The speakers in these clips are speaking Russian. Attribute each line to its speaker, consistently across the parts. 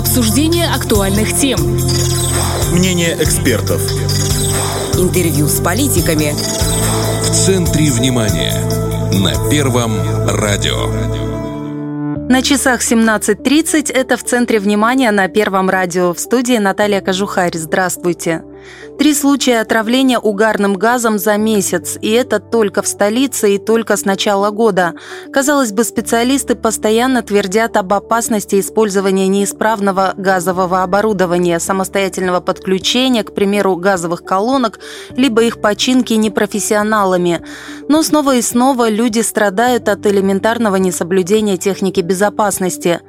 Speaker 1: Обсуждение актуальных тем.
Speaker 2: Мнение экспертов.
Speaker 3: Интервью с политиками.
Speaker 4: В центре внимания. На Первом радио.
Speaker 5: На часах 17.30 это в центре внимания на Первом радио. В студии Наталья Кожухарь. Здравствуйте. Три случая отравления угарным газом за месяц, и это только в столице и только с начала года. Казалось бы, специалисты постоянно твердят об опасности использования неисправного газового оборудования, самостоятельного подключения, к примеру, газовых колонок, либо их починки непрофессионалами. Но снова и снова люди страдают от элементарного несоблюдения техники безопасности.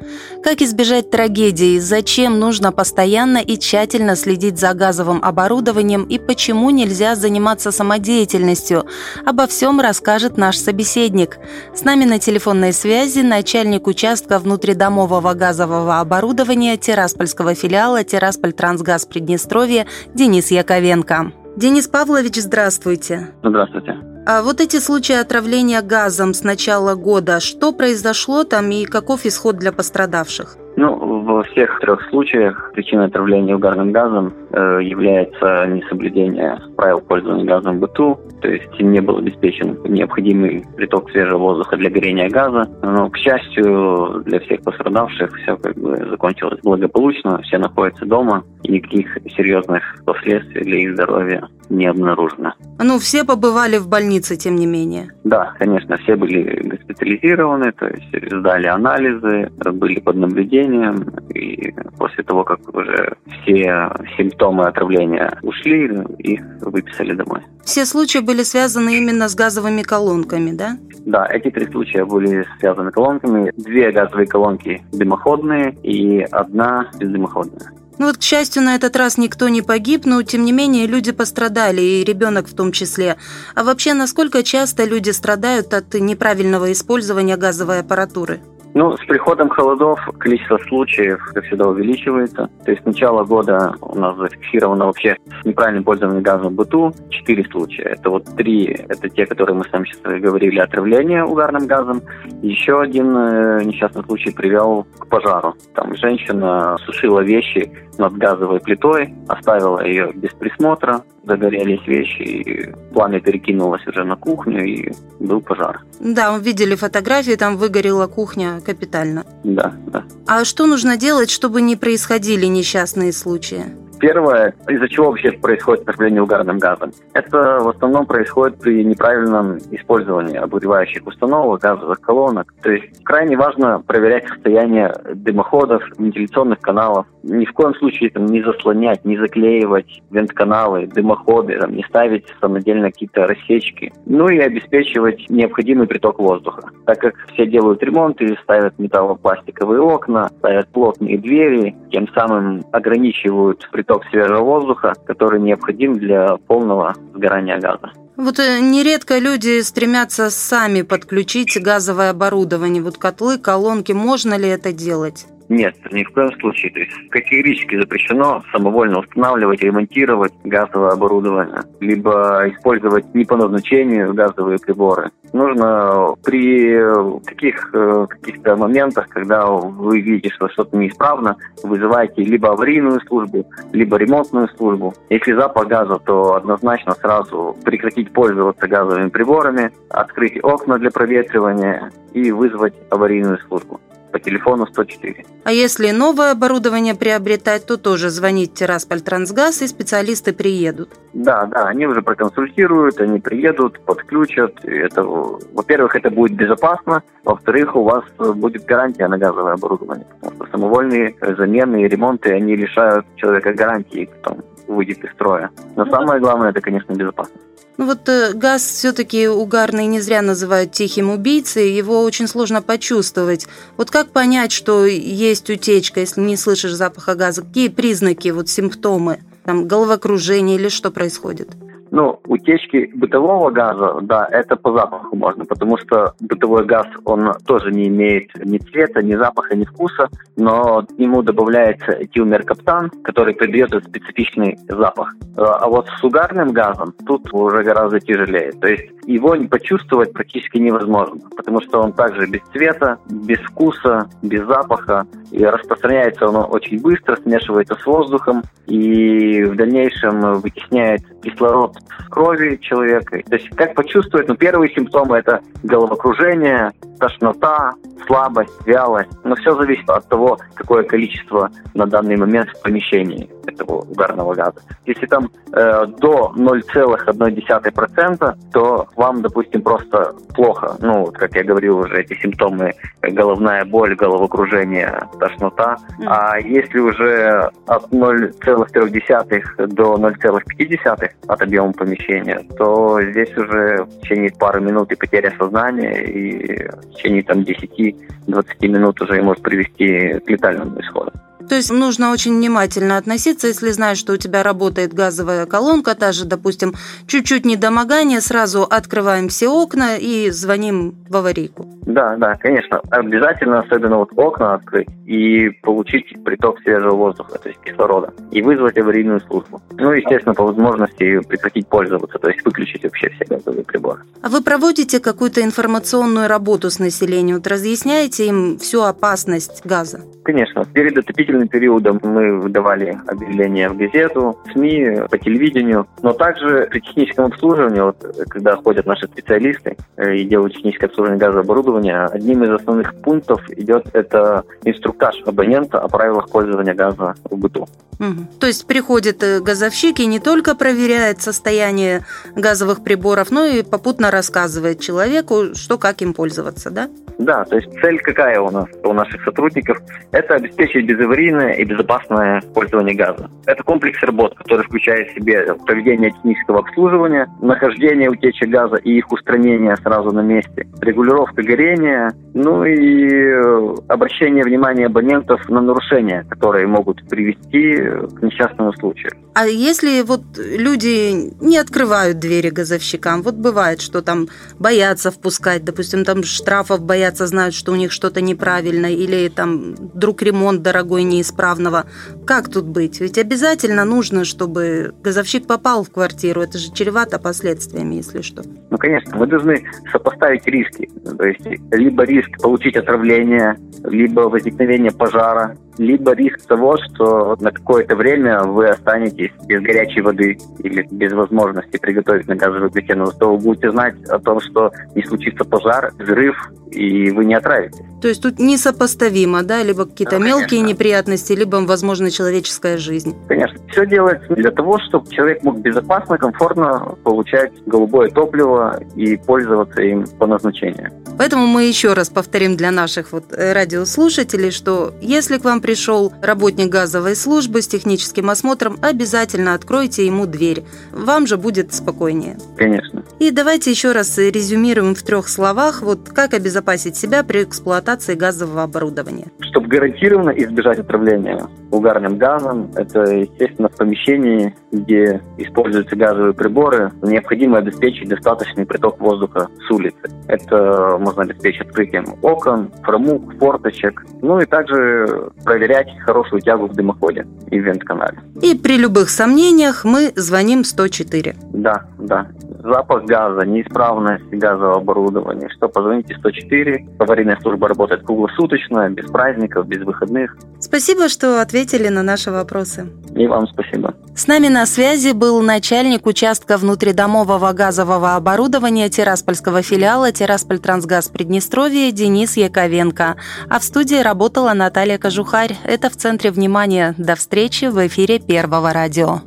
Speaker 5: Как избежать трагедии? Зачем нужно постоянно и тщательно следить за газовым оборудованием оборудованием и почему нельзя заниматься самодеятельностью. Обо всем расскажет наш собеседник. С нами на телефонной связи начальник участка внутридомового газового оборудования Тираспольского филиала Тирасполь Трансгаз Приднестровье Денис Яковенко. Денис Павлович, здравствуйте.
Speaker 6: Здравствуйте.
Speaker 5: А вот эти случаи отравления газом с начала года, что произошло там и каков исход для пострадавших?
Speaker 6: Ну, во всех трех случаях причиной отравления угарным газом э, является несоблюдение правил пользования газом в быту, то есть не был обеспечен необходимый приток свежего воздуха для горения газа. Но, к счастью, для всех пострадавших все как бы закончилось благополучно, все находятся дома, и никаких серьезных последствий для их здоровья не обнаружено.
Speaker 5: Ну, все побывали в больнице, тем не менее.
Speaker 6: Да, конечно, все были госпитализированы, то есть сдали анализы, были под наблюдением, и после того, как уже все симптомы отравления ушли, их выписали домой.
Speaker 5: Все случаи были связаны именно с газовыми колонками, да?
Speaker 6: Да, эти три случая были связаны колонками. Две газовые колонки дымоходные и одна бездымоходная.
Speaker 5: Ну вот, к счастью, на этот раз никто не погиб, но тем не менее люди пострадали, и ребенок в том числе. А вообще, насколько часто люди страдают от неправильного использования газовой аппаратуры?
Speaker 6: Ну, с приходом холодов количество случаев, как всегда, увеличивается. То есть с начала года у нас зафиксировано вообще неправильным пользованием газом в быту 4 случая. Это вот три, это те, которые мы с вами сейчас говорили, отравление угарным газом. Еще один э, несчастный случай привел к пожару. Там женщина сушила вещи над газовой плитой, оставила ее без присмотра, загорелись вещи, и пламя перекинулось уже на кухню, и был пожар.
Speaker 5: Да, мы видели фотографии, там выгорела кухня капитально.
Speaker 6: Да, да.
Speaker 5: А что нужно делать, чтобы не происходили несчастные случаи?
Speaker 6: Первое, из-за чего вообще происходит отравление угарным газом, это в основном происходит при неправильном использовании обогревающих установок, газовых колонок. То есть крайне важно проверять состояние дымоходов, вентиляционных каналов. Ни в коем случае там, не заслонять, не заклеивать вентканалы, дымоходы, там, не ставить самодельно какие-то рассечки. Ну и обеспечивать необходимый приток воздуха. Так как все делают ремонт и ставят металлопластиковые окна, ставят плотные двери, тем самым ограничивают приток приток свежего воздуха, который необходим для полного сгорания газа.
Speaker 5: Вот э, нередко люди стремятся сами подключить газовое оборудование. Вот котлы, колонки, можно ли это делать?
Speaker 6: Нет, ни в коем случае. То есть категорически запрещено самовольно устанавливать, ремонтировать газовое оборудование, либо использовать не по назначению газовые приборы. Нужно при таких э, каких-то моментах, когда вы видите, что что-то неисправно, вызывайте либо аварийную службу, либо ремонтную службу. Если запах газа, то однозначно сразу прекратить пользоваться газовыми приборами, открыть окна для проветривания и вызвать аварийную службу по телефону 104.
Speaker 5: А если новое оборудование приобретать, то тоже звонить Тирасполь Трансгаз и специалисты приедут.
Speaker 6: Да, да, они уже проконсультируют, они приедут, подключат. Это, во-первых, это будет безопасно, во-вторых, у вас будет гарантия на газовое оборудование, потому что самовольные замены и ремонты, они лишают человека гарантии, потом выйдет из строя. Но ну, самое главное, это, конечно, безопасность.
Speaker 5: Ну вот э, газ все-таки угарный не зря называют тихим убийцей, его очень сложно почувствовать. Вот как понять, что есть утечка, если не слышишь запаха газа? Какие признаки, вот симптомы? Там головокружение или что происходит?
Speaker 6: Ну, утечки бытового газа, да, это по запаху можно, потому что бытовой газ, он тоже не имеет ни цвета, ни запаха, ни вкуса, но ему добавляется этилмеркаптан, который придает специфичный запах. А вот с угарным газом тут уже гораздо тяжелее. То есть его не почувствовать практически невозможно, потому что он также без цвета, без вкуса, без запаха, и распространяется он очень быстро, смешивается с воздухом, и в дальнейшем вытесняет кислород крови человека. То есть как почувствовать? Ну, первые симптомы – это головокружение, тошнота, слабость, вялость. Но все зависит от того, какое количество на данный момент в помещении этого угарного газа. Если там э, до 0,1%, то вам, допустим, просто плохо. Ну, вот, как я говорил уже, эти симптомы головная боль, головокружение, тошнота. Mm. А если уже от 0,3 до 0,5 от объема помещения, то здесь уже в течение пары минут и потеря сознания, и в течение там 10-20 минут уже может привести к летальному исходу.
Speaker 5: То есть нужно очень внимательно относиться, если знаешь, что у тебя работает газовая колонка, та же, допустим, чуть-чуть недомогание, сразу открываем все окна и звоним в аварийку.
Speaker 6: Да, да, конечно. Обязательно, особенно вот окна открыть и получить приток свежего воздуха, то есть кислорода, и вызвать аварийную службу. Ну, естественно, по возможности прекратить пользоваться, то есть выключить вообще все газовые приборы.
Speaker 5: А вы проводите какую-то информационную работу с населением? Вот разъясняете им всю опасность газа?
Speaker 6: Конечно. Перед отопительным периодом мы выдавали объявления в газету, в СМИ, по телевидению, но также при техническом обслуживании, вот, когда ходят наши специалисты э, и делают техническое обслуживание газооборудования, одним из основных пунктов идет это инструктаж абонента о правилах пользования газа в быту.
Speaker 5: Угу. То есть приходит э, газовщик и не только проверяет состояние газовых приборов, но и попутно рассказывает человеку, что как им пользоваться, да?
Speaker 6: Да, то есть цель какая у нас, у наших сотрудников? Это обеспечить безаварийное и безопасное пользование газа. Это комплекс работ, который включает в себе проведение технического обслуживания, нахождение утечек газа и их устранение сразу на месте, регулировка горения, ну и э, обращение внимания абонентов на нарушения, которые могут привести к несчастному случаю.
Speaker 5: А если вот люди не открывают двери газовщикам, вот бывает, что там боятся впускать, допустим, там штрафов боятся, знают, что у них что-то неправильно, или там вдруг ремонт дорогой, неисправного. Как тут быть? Ведь обязательно нужно, чтобы газовщик попал в квартиру. Это же чревато последствиями, если что.
Speaker 6: Ну, конечно, мы должны сопоставить риски. То есть либо риск получить отравление, либо возникновение пожара, либо риск того, что на какое-то время вы останетесь без горячей воды или без возможности приготовить на газовой плите, зато вы будете знать о том, что не случится пожар, взрыв, и вы не отравитесь.
Speaker 5: То есть тут несопоставимо, да, либо какие-то да, мелкие неприятности, либо, возможно, человеческая жизнь.
Speaker 6: Конечно. Все делается для того, чтобы человек мог безопасно, комфортно получать голубое топливо и пользоваться им по назначению.
Speaker 5: Поэтому мы еще раз повторим для наших вот э, радиослушателей, что если к вам пришел работник газовой службы с техническим осмотром, обязательно откройте ему дверь. Вам же будет спокойнее.
Speaker 6: Конечно.
Speaker 5: И давайте еще раз резюмируем в трех словах, вот как обезопасить себя при эксплуатации газового оборудования.
Speaker 6: Чтобы гарантированно избежать отравления угарным газом, это, естественно, в помещении, где используются газовые приборы, необходимо обеспечить достаточный приток воздуха с улицы. Это можно обеспечить открытием окон, фрамуг, форточек, ну и также проверять хорошую тягу в дымоходе и в вент-канале.
Speaker 5: И при любых сомнениях мы звоним 104.
Speaker 6: Да, да запах газа, неисправность газового оборудования, что позвоните 104. Аварийная служба работает круглосуточно, без праздников, без выходных.
Speaker 5: Спасибо, что ответили на наши вопросы.
Speaker 6: И вам спасибо.
Speaker 5: С нами на связи был начальник участка внутридомового газового оборудования Тираспольского филиала Тирасполь Трансгаз Приднестровье Денис Яковенко. А в студии работала Наталья Кожухарь. Это в центре внимания. До встречи в эфире Первого радио.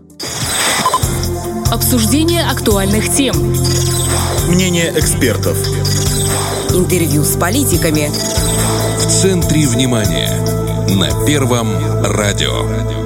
Speaker 1: Обсуждение актуальных тем.
Speaker 2: Мнение экспертов.
Speaker 3: Интервью с политиками.
Speaker 4: В центре внимания. На Первом радио.